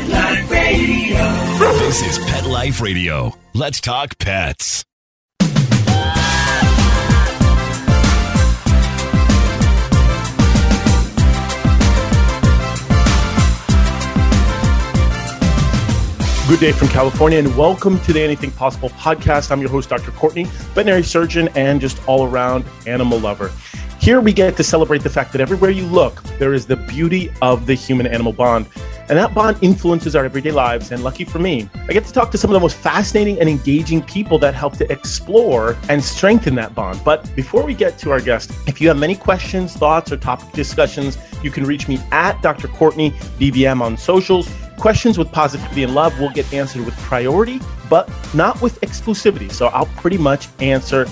Pet Life Radio. This is Pet Life Radio. Let's talk pets. Good day from California, and welcome to the Anything Pawsible podcast. I'm your host, Dr. Courtney, veterinary surgeon and just all around animal lover. Here we get to celebrate the fact that everywhere you look, there is the beauty of the human animal bond. And that bond influences our everyday lives. And lucky for me, I get to talk to some of the most fascinating and engaging people that help to explore and strengthen that bond. But before we get to our guest, if you have many questions, thoughts, or topic discussions, you can reach me at Dr. Courtney DVM on socials. Questions with positivity and love will get answered with priority, but not with exclusivity. So I'll pretty much answer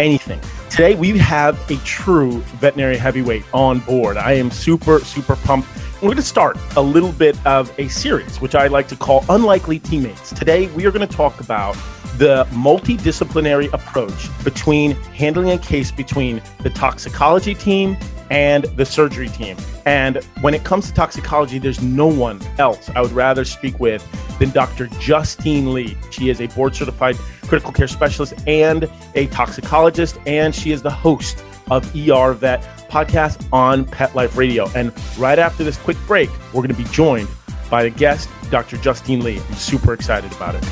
anything. Today, we have a true veterinary heavyweight on board. I am super, super pumped. We're going to start a little bit of a series, which I like to call Unlikely Teammates. Today, we are going to talk about the multidisciplinary approach between handling a case between the toxicology team and the surgery team. And when it comes to toxicology, there's no one else I would rather speak with than Dr. Justine Lee. She is a board certified critical care specialist and a toxicologist, and she is the host of ER Vet podcast on Pet Life Radio. And right after this quick break, we're going to be joined by a guest, Dr. Justine Lee. I'm super excited about it.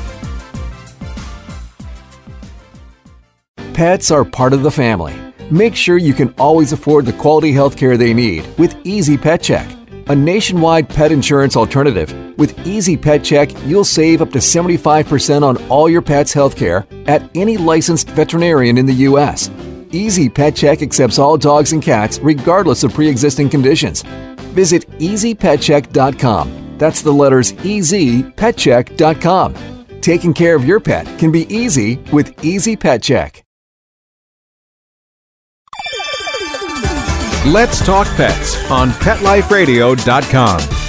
Pets are part of the family. Make sure you can always afford the quality health care they need with Easy Pet Check, a nationwide pet insurance alternative. With Easy Pet Check, you'll save up to 75% on all your pet's health care at any licensed veterinarian in the U.S. Easy Pet Check accepts all dogs and cats regardless of pre existing conditions. Visit easypetcheck.com. That's the letters easypetcheck.com. Taking care of your pet can be easy with Easy Pet Check. Let's Talk Pets on PetLifeRadio.com.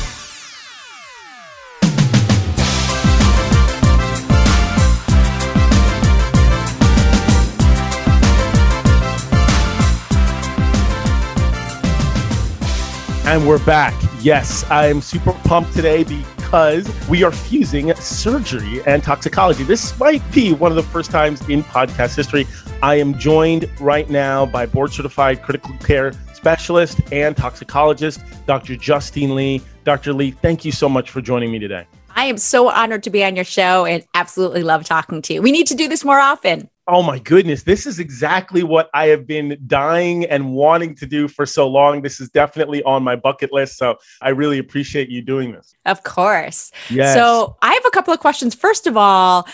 And we're back. Yes, I am super pumped today because we are fusing surgery and toxicology. This might be one of the first times in podcast history. I am joined right now by board certified critical care specialist and toxicologist, Dr. Justine Lee. Dr. Lee, thank you so much for joining me today. I am so honored to be on your show and absolutely love talking to you. We need to do this more often. Oh my goodness, this is exactly what I have been dying and wanting to do for so long. This is definitely on my bucket list. So I really appreciate you doing this. Of course. Yes. So I have a couple of questions. First of all,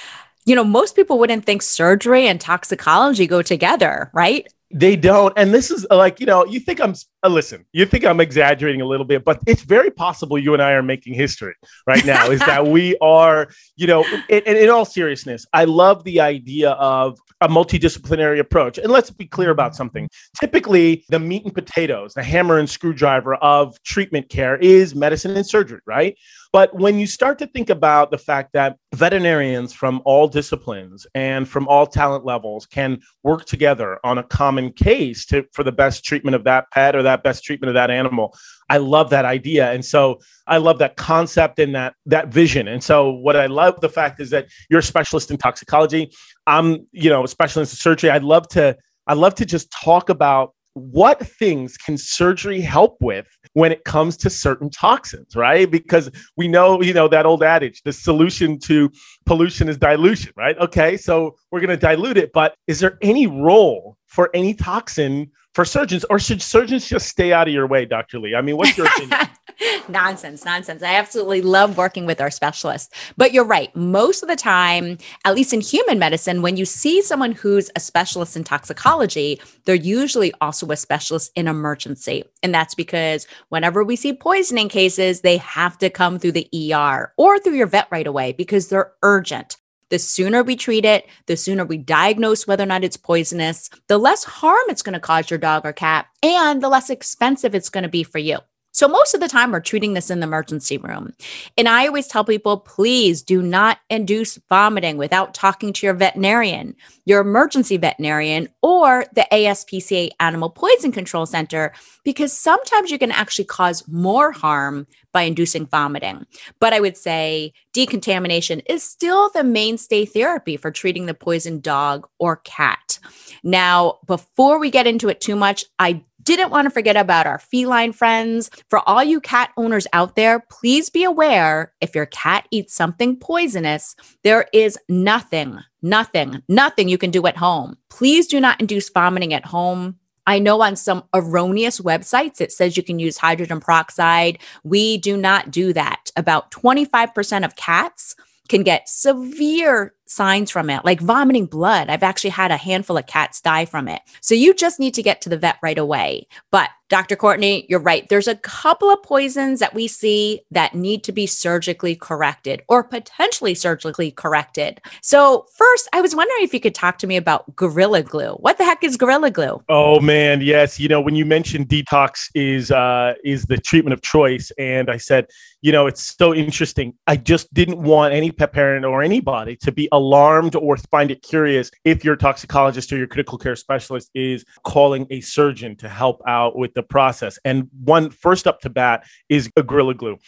you know, most people wouldn't think surgery and toxicology go together, right? They don't. And this is like, you know, you think I'm, uh, listen, you think I'm exaggerating a little bit, but it's very possible you and I are making history right now. is that we are, you know, in, in all seriousness, I love the idea of a multidisciplinary approach. And let's be clear about something. Typically, the meat and potatoes, the hammer and screwdriver of treatment care is medicine and surgery, right? But when you start to think about the fact that veterinarians from all disciplines and from all talent levels can work together on a common case to, for the best treatment of that pet or that best treatment of that animal, I love that idea. And so I love that concept and that that vision. And so what I love the fact is that you're a specialist in toxicology. I'm, you know, a specialist in surgery. I'd love to I'd love to just talk about what things can surgery help with when it comes to certain toxins, right? Because we know, you know, that old adage, the solution to pollution is dilution, right? Okay, so we're going to dilute it, but is there any role for any toxin for surgeons, or should surgeons just stay out of your way, Dr. Lee? I mean, what's your opinion? nonsense, nonsense. I absolutely love working with our specialists. But you're right. Most of the time, at least in human medicine, when you see someone who's a specialist in toxicology, they're usually also a specialist in emergency. And that's because whenever we see poisoning cases, they have to come through the ER or through your vet right away because they're urgent. The sooner we treat it, the sooner we diagnose whether or not it's poisonous, the less harm it's going to cause your dog or cat, and the less expensive it's going to be for you. So, most of the time, we're treating this in the emergency room. And I always tell people please do not induce vomiting without talking to your veterinarian, your emergency veterinarian, or the ASPCA Animal Poison Control Center, because sometimes you can actually cause more harm by inducing vomiting. But I would say decontamination is still the mainstay therapy for treating the poisoned dog or cat. Now, before we get into it too much, I didn't want to forget about our feline friends. For all you cat owners out there, please be aware if your cat eats something poisonous, there is nothing, nothing, nothing you can do at home. Please do not induce vomiting at home. I know on some erroneous websites it says you can use hydrogen peroxide. We do not do that. About 25% of cats can get severe signs from it, like vomiting blood. I've actually had a handful of cats die from it. So you just need to get to the vet right away. But Dr. Courtney, you're right. There's a couple of poisons that we see that need to be surgically corrected or potentially surgically corrected. So, first, I was wondering if you could talk to me about Gorilla Glue. What the heck is Gorilla Glue? Oh man, yes. You know, when you mentioned detox is uh is the treatment of choice and I said, you know, it's so interesting. I just didn't want any pet parent or anybody to be alarmed or find it curious if your toxicologist or your critical care specialist is calling a surgeon to help out with the process. And one first up to bat is a Gorilla Glue.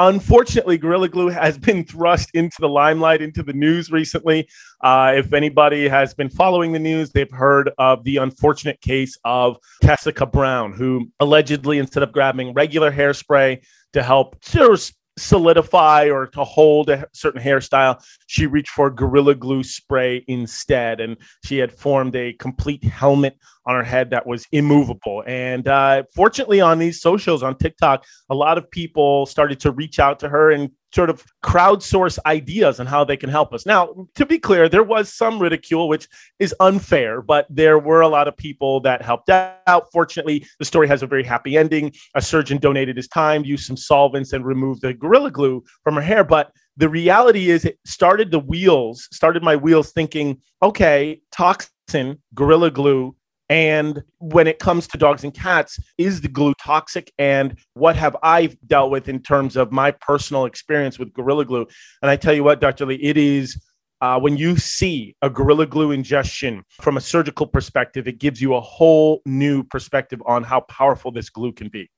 Unfortunately, Gorilla Glue has been thrust into the limelight, into the news recently. Uh, if anybody has been following the news, they've heard of the unfortunate case of Tessica Brown, who allegedly, instead of grabbing regular hairspray to help solidify or to hold a certain hairstyle, she reached for Gorilla Glue spray instead. And she had formed a complete helmet on her head that was immovable. And uh, fortunately, on these socials, on TikTok, a lot of people started to reach out to her and sort of crowdsource ideas on how they can help us. Now, to be clear, there was some ridicule, which is unfair, but there were a lot of people that helped out. Fortunately, the story has a very happy ending. A surgeon donated his time, used some solvents, and removed the Gorilla Glue from her hair. But the reality is, it started the wheels, started my wheels thinking, okay, toxin, Gorilla Glue, and when it comes to dogs and cats, is the glue toxic? And what have I dealt with in terms of my personal experience with Gorilla Glue? And I tell you what, Dr. Lee, it is uh, when you see a Gorilla Glue ingestion from a surgical perspective, it gives you a whole new perspective on how powerful this glue can be.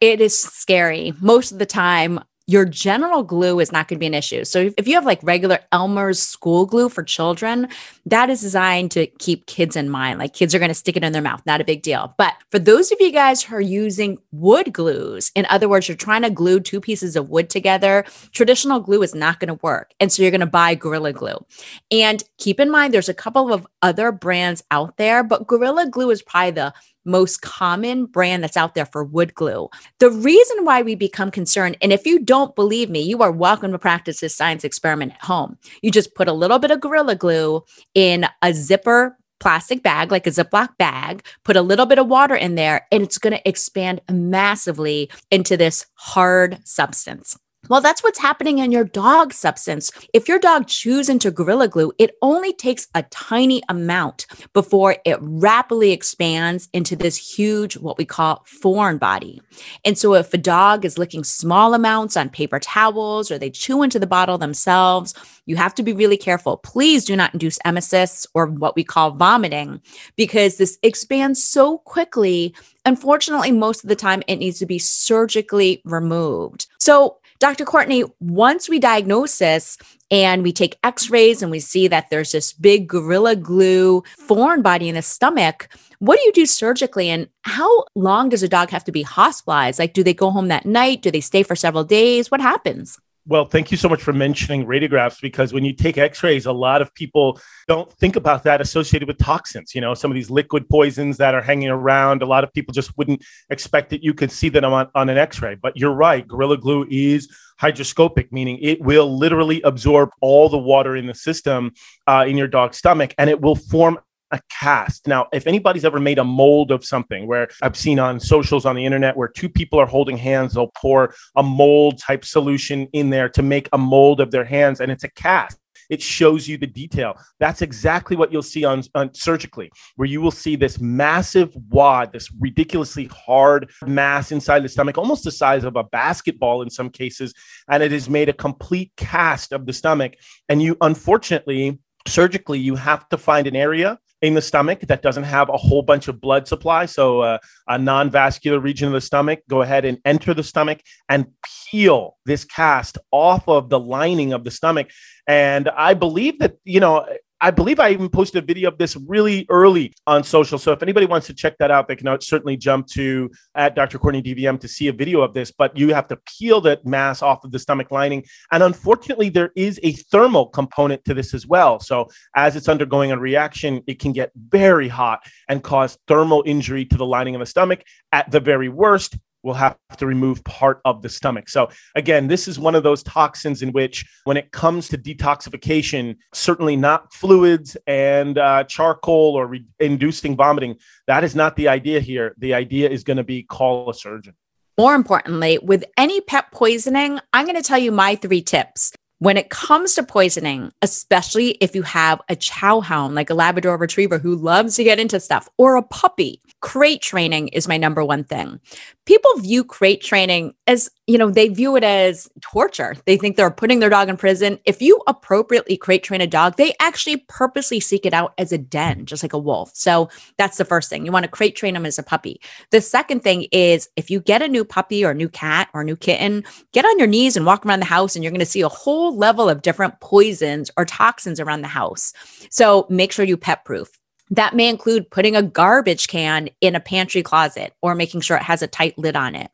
It is scary. Most of the time, your general glue is not going to be an issue. So if you have like regular Elmer's school glue for children, that is designed to keep kids in mind. Like kids are going to stick it in their mouth, not a big deal. But for those of you guys who are using wood glues, in other words, you're trying to glue two pieces of wood together, traditional glue is not going to work. And so you're going to buy Gorilla Glue. And keep in mind, there's a couple of other brands out there, but Gorilla Glue is probably the most common brand that's out there for wood glue. The reason why we become concerned, and if you don't believe me, you are welcome to practice this science experiment at home. You just put a little bit of Gorilla Glue in a zipper plastic bag, like a Ziploc bag, put a little bit of water in there, and it's going to expand massively into this hard substance. Well, that's what's happening in your dog substance. If your dog chews into Gorilla Glue, it only takes a tiny amount before it rapidly expands into this huge, what we call foreign body. And so, if a dog is licking small amounts on paper towels or they chew into the bottle themselves, you have to be really careful. Please do not induce emesis or what we call vomiting because this expands so quickly. Unfortunately, most of the time it needs to be surgically removed. So, Dr. Courtney, once we diagnose this and we take x rays and we see that there's this big gorilla glue foreign body in the stomach, what do you do surgically and how long does a dog have to be hospitalized? Like, do they go home that night? Do they stay for several days? What happens? Well, thank you so much for mentioning radiographs because when you take x rays, a lot of people don't think about that associated with toxins. You know, some of these liquid poisons that are hanging around, a lot of people just wouldn't expect that you could see them on, on an x ray. But you're right, Gorilla Glue is hydroscopic, meaning it will literally absorb all the water in the system uh, in your dog's stomach and it will form a cast. Now, if anybody's ever made a mold of something where I've seen on socials on the internet where two people are holding hands, they'll pour a mold type solution in there to make a mold of their hands and it's a cast. it shows you the detail. That's exactly what you'll see on, on surgically, where you will see this massive wad, this ridiculously hard mass inside the stomach, almost the size of a basketball in some cases. And it has made a complete cast of the stomach. And you, unfortunately, surgically, you have to find an area in the stomach that doesn't have a whole bunch of blood supply. So, uh, a non vascular region of the stomach, go ahead and enter the stomach and peel this cast off of the lining of the stomach. And I believe that, you know, I believe I even posted a video of this really early on social. So if anybody wants to check that out, they can certainly jump to at Dr. Courtney DVM to see a video of this. But you have to peel that mass off of the stomach lining. And unfortunately, there is a thermal component to this as well. So as it's undergoing a reaction, it can get very hot and cause thermal injury to the lining of the stomach. At the very worst, will have to remove part of the stomach. So, again, this is one of those toxins in which, when it comes to detoxification, certainly not fluids and uh, charcoal or re- inducing vomiting. That is not the idea here. The idea is going to be call a surgeon. More importantly, with any pet poisoning, I'm going to tell you my three tips. When it comes to poisoning, especially if you have a chow hound like a Labrador retriever who loves to get into stuff or a puppy, crate training is my number one thing. People view crate training as, you know, they view it as torture. They think they're putting their dog in prison. If you appropriately crate train a dog, they actually purposely seek it out as a den, just like a wolf. So that's the first thing. You want to crate train them as a puppy. The second thing is if you get a new puppy or a new cat or a new kitten, get on your knees and walk around the house and you're going to see a whole level of different poisons or toxins around the house. So make sure you pet proof. That may include putting a garbage can in a pantry closet or making sure it has a tight lid on it.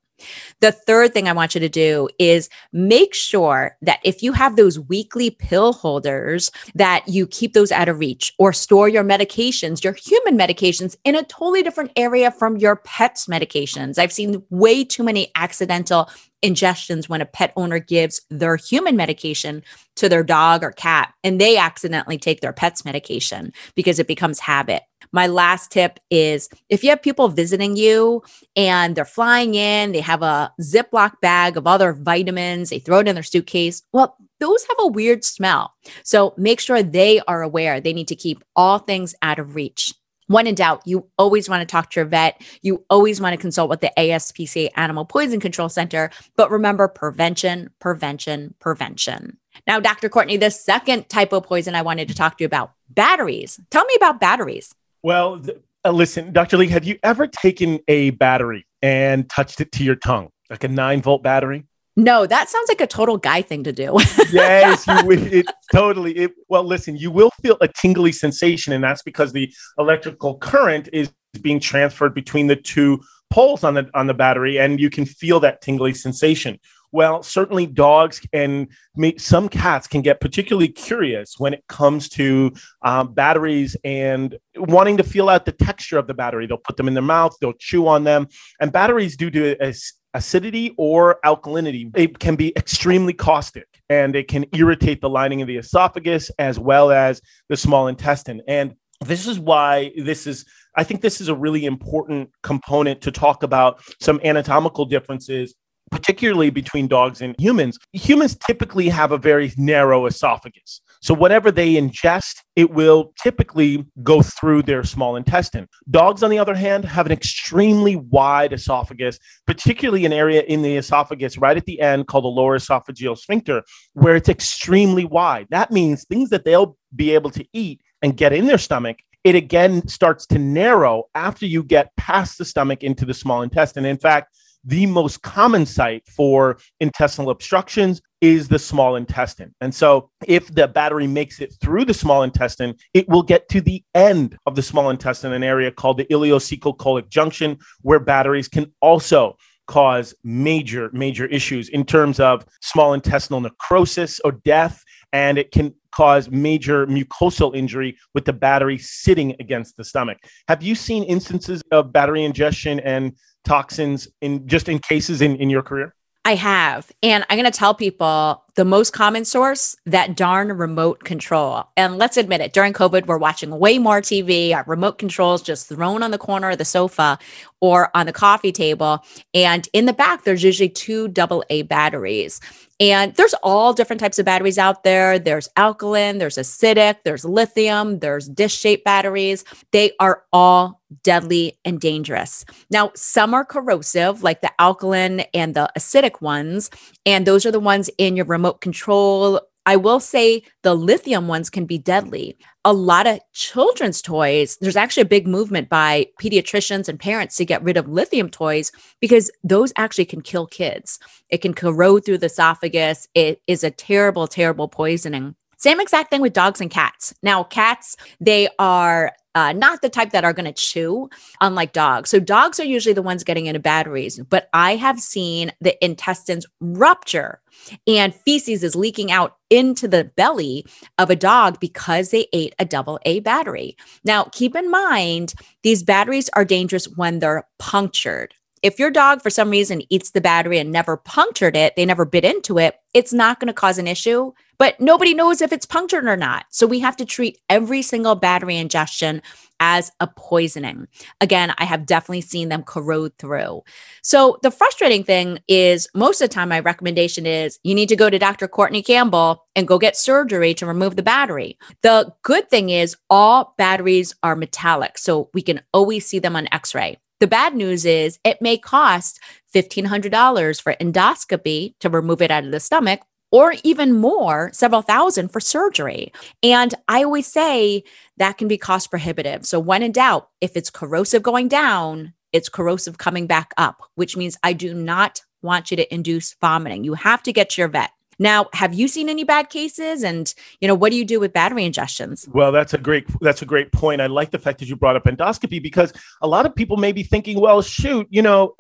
The third thing I want you to do is make sure that if you have those weekly pill holders that you keep those out of reach or store your medications, your human medications in a totally different area from your pet's medications. I've seen way too many accidental ingestions when a pet owner gives their human medication to their dog or cat and they accidentally take their pet's medication because it becomes habit. My last tip is if you have people visiting you and they're flying in, they have a Ziploc bag of other vitamins, they throw it in their suitcase. Well, those have a weird smell. So make sure they are aware they need to keep all things out of reach. When in doubt, you always want to talk to your vet. You always want to consult with the ASPCA Animal Poison Control Center. But remember prevention, prevention, prevention. Now, Dr. Courtney, the second type of poison I wanted to talk to you about batteries. Tell me about batteries. Well, th- uh, listen, Dr. Lee, have you ever taken a battery and touched it to your tongue, like a nine volt battery? No, that sounds like a total guy thing to do. yes, you, it totally. It, well, listen, you will feel a tingly sensation, and that's because the electrical current is being transferred between the two poles on the on the battery, and you can feel that tingly sensation. Well, certainly dogs and some cats can get particularly curious when it comes to um, batteries and wanting to feel out the texture of the battery. They'll put them in their mouth, they'll chew on them, and batteries do do to acidity or alkalinity, it can be extremely caustic and it can irritate the lining of the esophagus as well as the small intestine. And this is why this is I think this is a really important component to talk about some anatomical differences particularly between dogs and humans, humans typically have a very narrow esophagus. So, whatever they ingest, it will typically go through their small intestine. Dogs, on the other hand, have an extremely wide esophagus, particularly an area in the esophagus right at the end called the lower esophageal sphincter, where it's extremely wide. That means things that they'll be able to eat and get in their stomach it again starts to narrow after you get past the stomach into the small intestine. In fact, the most common site for intestinal obstructions is the small intestine. And so, if the battery makes it through the small intestine, it will get to the end of the small intestine, an area called the ileocecal colic junction, where batteries can also cause major, major issues in terms of small intestinal necrosis or death. And it can cause major mucosal injury with the battery sitting against the stomach. Have you seen instances of battery ingestion and toxins in just in cases in, in your career? I have. And I'm going to tell people the most common source, that darn remote control. And let's admit it, during COVID, we're watching way more TV. Our remote controls just thrown on the corner of the sofa or on the coffee table. And in the back, there's usually two double A batteries. And there's all different types of batteries out there. There's alkaline, there's acidic, there's lithium, there's disc shaped batteries. They are all deadly and dangerous. Now, some are corrosive, like the alkaline and the acidic ones. And those are the ones in your remote control I will say the lithium ones can be deadly. A lot of children's toys, there's actually a big movement by pediatricians and parents to get rid of lithium toys because those actually can kill kids. It can corrode through the esophagus. It is a terrible, terrible poisoning. Same exact thing with dogs and cats. Now, cats, they are uh, not the type that are going to chew, unlike dogs. So, dogs are usually the ones getting into batteries, but I have seen the intestines rupture and feces is leaking out into the belly of a dog because they ate a double A battery. Now, keep in mind, these batteries are dangerous when they're punctured. If your dog, for some reason, eats the battery and never punctured it, they never bit into it, it's not going to cause an issue but nobody knows if it's punctured or not. So we have to treat every single battery ingestion as a poisoning. Again, I have definitely seen them corrode through. So the frustrating thing is most of the time, my recommendation is you need to go to Dr. Courtney Campbell and go get surgery to remove the battery. The good thing is all batteries are metallic, so we can always see them on x ray. The bad news is it may cost $1,500 for endoscopy to remove it out of the stomach, or even more, several thousand for surgery. And I always say that can be cost prohibitive. So, when in doubt, if it's corrosive going down, it's corrosive coming back up, which means I do not want you to induce vomiting. You have to get to your vet. Now, have you seen any bad cases? And you know, what do you do with battery ingestions? Well, that's a great that's a great point. I like the fact that you brought up endoscopy because a lot of people may be thinking, well, shoot, you know,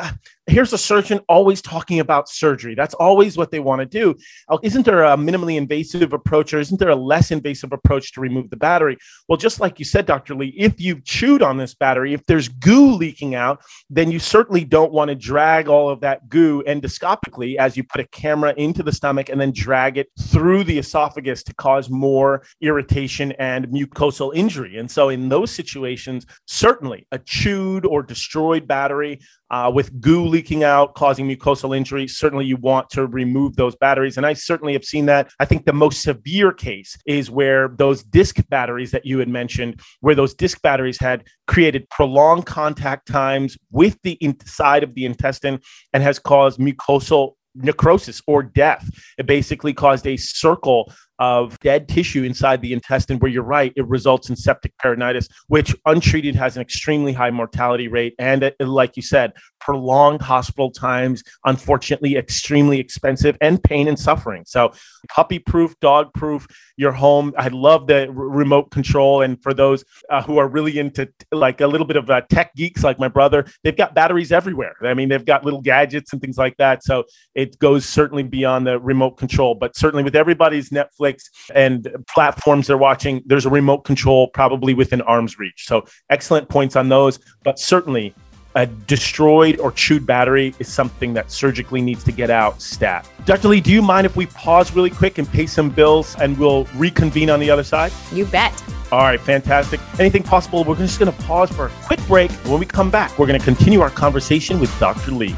here's a surgeon always talking about surgery. That's always what they want to do. Uh, isn't there a minimally invasive approach or isn't there a less invasive approach to remove the battery? Well, just like you said, Dr. Lee, if you've chewed on this battery, if there's goo leaking out, then you certainly don't want to drag all of that goo endoscopically as you put a camera into the stomach and then drag it through the esophagus to cause more irritation and mucosal injury. And so, in those situations, certainly a chewed or destroyed battery uh, with goo leaking out, causing mucosal injury, certainly you want to remove those batteries. And I certainly have seen that. I think the most severe case is where those disc batteries that you had mentioned, where those disc batteries had created prolonged contact times with the inside of the intestine and has caused mucosal necrosis or death. It basically caused a circle of dead tissue inside the intestine, where you're right, it results in septic peritonitis, which untreated has an extremely high mortality rate. And it, like you said, prolonged hospital times, unfortunately, extremely expensive and pain and suffering. So, puppy proof, dog proof, your home. I love the r- remote control. And for those uh, who are really into like a little bit of uh, tech geeks like my brother, they've got batteries everywhere. I mean, they've got little gadgets and things like that. So, it goes certainly beyond the remote control, but certainly with everybody's Netflix Netflix and platforms they're watching, there's a remote control probably within arm's reach. So excellent points on those, but certainly a destroyed or chewed battery is something that surgically needs to get out stat. Dr. Lee, do you mind if we pause really quick and pay some bills and we'll reconvene on the other side? You bet. All right, fantastic. Anything Pawsible? We're just going to pause for a quick break. When we come back, we're going to continue our conversation with Dr. Lee.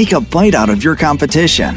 Take a bite out of your competition.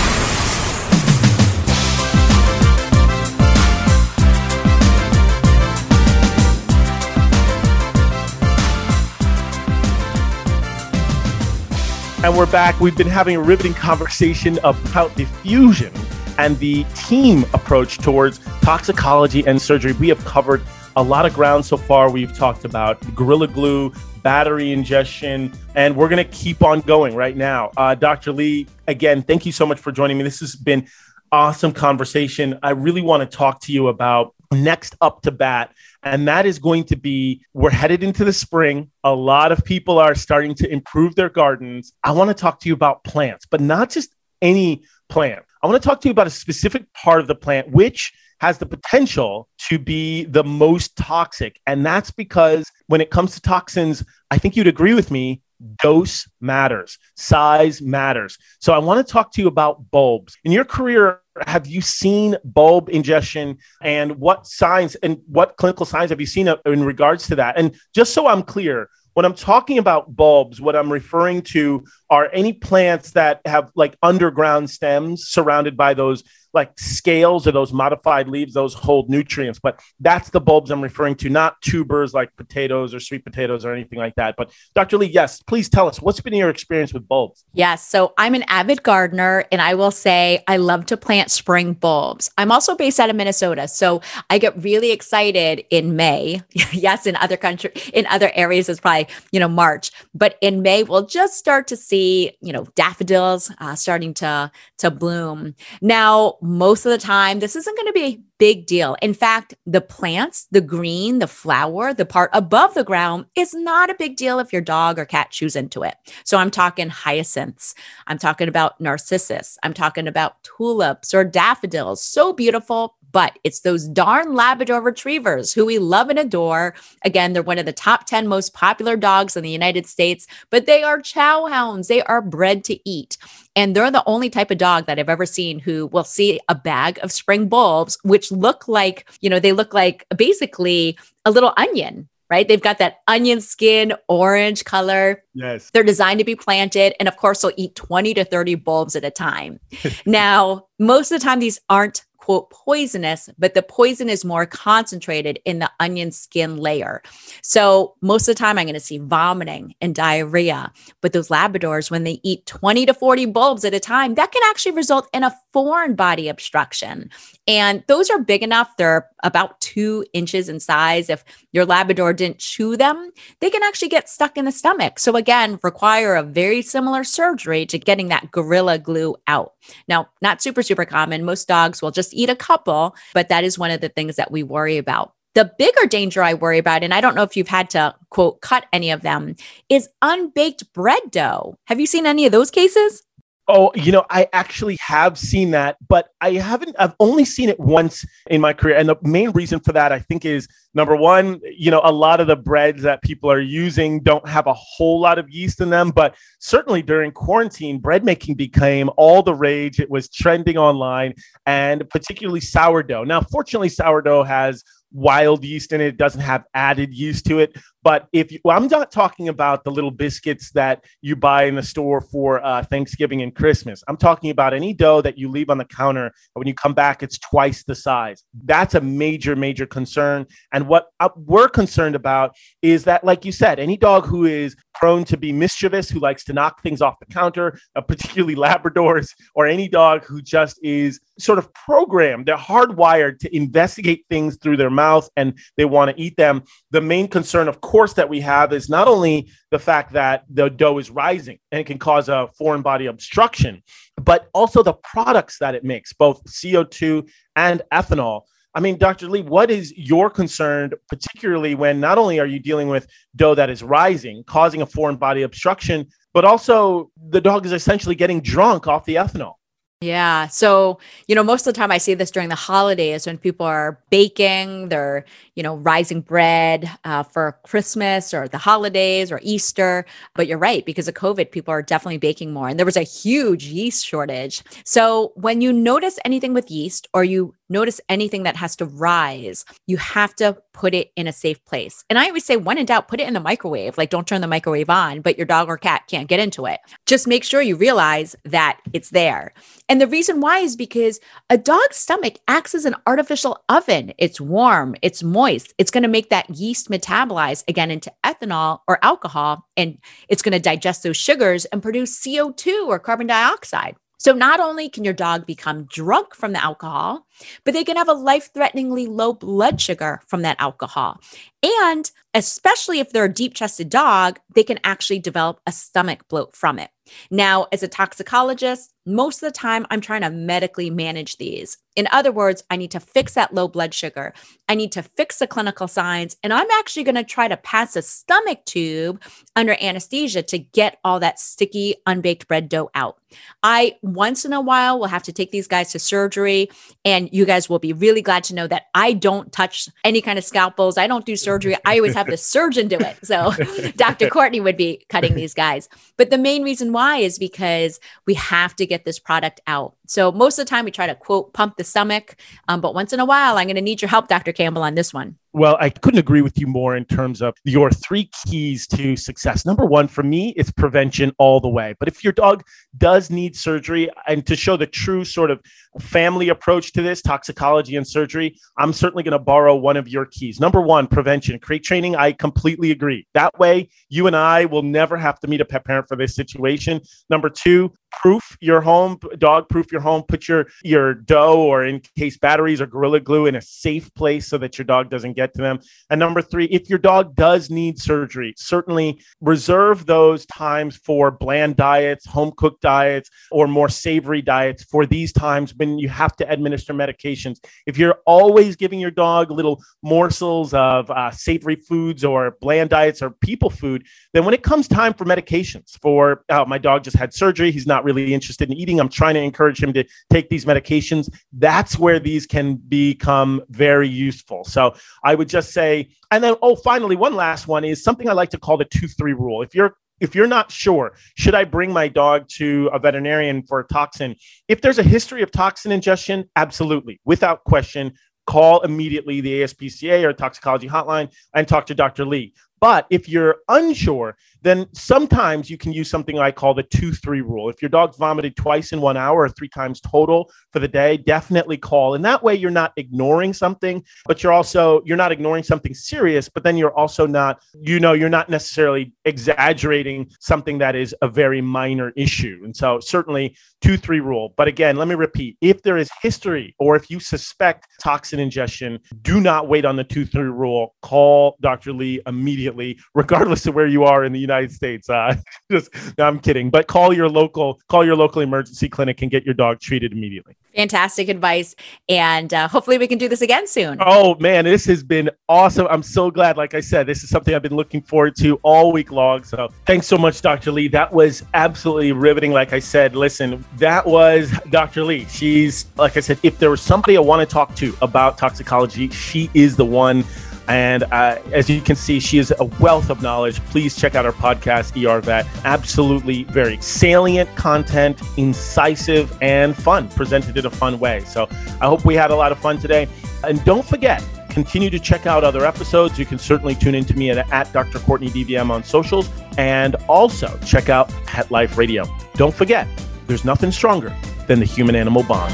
And we're back. We've been having a riveting conversation about diffusion and the team approach towards toxicology and surgery. We have covered a lot of ground so far. We've talked about Gorilla Glue, battery ingestion, and we're going to keep on going right now. Uh, Dr. Lee, again, thank you so much for joining me. This has been awesome conversation. I really want to talk to you about next up to bat and that is going to be we're headed into the spring. A lot of people are starting to improve their gardens. I want to talk to you about plants, but not just any plant. I want to talk to you about a specific part of the plant, which has the potential to be the most toxic. And that's because when it comes to toxins, I think you'd agree with me, dose matters, size matters. So I want to talk to you about bulbs. In your career, have you seen bulb ingestion and what signs and what clinical signs have you seen in regards to that? And just so I'm clear, when I'm talking about bulbs, what I'm referring to are any plants that have like underground stems surrounded by those like scales or those modified leaves, those hold nutrients. But that's the bulbs I'm referring to, not tubers like potatoes or sweet potatoes or anything like that. But Dr. Lee, yes, please tell us what's been your experience with bulbs? Yes. So I'm an avid gardener and I will say I love to plant spring bulbs. I'm also based out of Minnesota. So I get really excited in May. yes, in other country, in other areas, it's probably, you know, March. But in May, we'll just start to see, you know, daffodils uh, starting to to bloom. Now, most of the time, this isn't going to be a big deal. In fact, the plants, the green, the flower, the part above the ground is not a big deal if your dog or cat chews into it. So I'm talking hyacinths. I'm talking about narcissus. I'm talking about tulips or daffodils. So beautiful, but it's those darn Labrador retrievers who we love and adore. Again, they're one of the top 10 most popular dogs in the United States, but they are chow hounds. They are bred to eat. And they're the only type of dog that I've ever seen who will see a bag of spring bulbs, which look like, you know, they look like basically a little onion right? They've got that onion skin, orange color. Yes. They're designed to be planted. And of course, they'll eat 20 to 30 bulbs at a time. now, most of the time, these aren't quote poisonous, but the poison is more concentrated in the onion skin layer. So most of the time I'm going to see vomiting and diarrhea. But those Labradors, when they eat 20 to 40 bulbs at a time, that can actually result in a foreign body obstruction. And those are big enough. They're about two inches in size. If your Labrador didn't chew them, they can actually get stuck in the stomach. So again, require a very similar surgery to getting that gorilla glue out. Now, not super, super common. Most dogs will just eat a couple, but that is one of the things that we worry about. The bigger danger I worry about, and I don't know if you've had to quote cut any of them, is unbaked bread dough. Have you seen any of those cases? Oh, you know, I actually have seen that, but I haven't, I've only seen it once in my career. And the main reason for that, I think, is number one, you know, a lot of the breads that people are using don't have a whole lot of yeast in them. But certainly during quarantine, bread making became all the rage. It was trending online and particularly sourdough. Now, fortunately, sourdough has wild yeast in it. It doesn't have added yeast to it. But if you, well, I'm not talking about the little biscuits that you buy in the store for uh, Thanksgiving and Christmas. I'm talking about any dough that you leave on the counter. When you come back, it's twice the size. That's a major, major concern. And what uh, we're concerned about is that, like you said, any dog who is prone to be mischievous, who likes to knock things off the counter, uh, particularly Labradors, or any dog who just is sort of programmed, they're hardwired to investigate things through their mouth and they want to eat them. The main concern, of course, that we have is not only the fact that the dough is rising and it can cause a foreign body obstruction, but also the products that it makes, both CO2 and ethanol. I mean, Dr. Lee, what is your concern, particularly when not only are you dealing with dough that is rising, causing a foreign body obstruction, but also the dog is essentially getting drunk off the ethanol? Yeah. So, you know, most of the time I see this during the holidays when people are baking, they're, you know, rising bread uh, for Christmas or the holidays or Easter. But you're right, because of COVID, people are definitely baking more. And there was a huge yeast shortage. So, when you notice anything with yeast or you notice anything that has to rise, you have to put it in a safe place. And I always say, when in doubt, put it in the microwave. Like, don't turn the microwave on, but your dog or cat can't get into it. Just make sure you realize that it's there. And the reason why is because a dog's stomach acts as an artificial oven. It's warm, it's moist, it's going to make that yeast metabolize again into ethanol or alcohol, and it's going to digest those sugars and produce CO2 or carbon dioxide. So not only can your dog become drunk from the alcohol, but they can have a life threateningly low blood sugar from that alcohol. And especially if they're a deep chested dog, they can actually develop a stomach bloat from it. Now, as a toxicologist, most of the time I'm trying to medically manage these. In other words, I need to fix that low blood sugar. I need to fix the clinical signs, and I'm actually going to try to pass a stomach tube under anesthesia to get all that sticky, unbaked bread dough out. I once in a while will have to take these guys to surgery, and you guys will be really glad to know that I don't touch any kind of scalpels. I don't do surgery. I always have the surgeon do it. So Dr. Courtney would be cutting these guys. But the main reason why is because we have to get this product out. So most of the time we try to quote pump the stomach, um, but once in a while I'm going to need your help, Dr. Campbell, on this one. Well, I couldn't agree with you more in terms of your three keys to success. Number one, for me, it's prevention all the way. But if your dog does need surgery, and to show the true sort of family approach to this, toxicology and surgery, I'm certainly going to borrow one of your keys. Number one, prevention. Crate training, I completely agree. That way, you and I will never have to meet a pet parent for this situation. Number two, proof your home, dog proof your home. Put your your dough or in case batteries or gorilla glue in a safe place so that your dog doesn't get to them. And number three, if your dog does need surgery, certainly reserve those times for bland diets, home cooked diets, or more savory diets for these times when you have to administer medications. If you're always giving your dog little morsels of uh, savory foods or bland diets or people food, then when it comes time for medications, for oh, my dog just had surgery, he's not not really interested in eating. I'm trying to encourage him to take these medications. That's where these can become very useful. So I would just say, and then, oh, finally, one last one is something I like to call the two three rule. If you're if you're not sure, should I bring my dog to a veterinarian for a toxin? If there's a history of toxin ingestion, absolutely, without question, call immediately the ASPCA or toxicology hotline and talk to Dr. Lee. But if you're unsure, then sometimes you can use something I call the two three rule. If your dog vomited twice in one hour or three times total for the day, definitely call. And that way you're not ignoring something, but you're also you're not ignoring something serious, but then you're also not, you know, you're not necessarily exaggerating something that is a very minor issue. And so certainly two three rule. But again, let me repeat: if there is history or if you suspect toxin ingestion, do not wait on the two three rule. Call Dr. Lee immediately, regardless of where you are in the United United States. Uh, just no, I'm kidding, but call your local call your local emergency clinic and get your dog treated immediately. Fantastic advice, and uh, hopefully we can do this again soon. Oh man, this has been awesome. I'm so glad. Like I said, this is something I've been looking forward to all week long. So thanks so much, Dr. Lee. That was absolutely riveting. Like I said, listen, that was Dr. Lee. She's like I said, if there was somebody I want to talk to about toxicology, she is the one. And uh, as you can see, she is a wealth of knowledge. Please check out our podcast, ER Vet. Absolutely very salient content, incisive, and fun, presented in a fun way. So I hope we had a lot of fun today. And don't forget, continue to check out other episodes. You can certainly tune in to me at, at Dr. Courtney DVM on socials and also check out Pet Life Radio. Don't forget, there's nothing stronger than the human animal bond.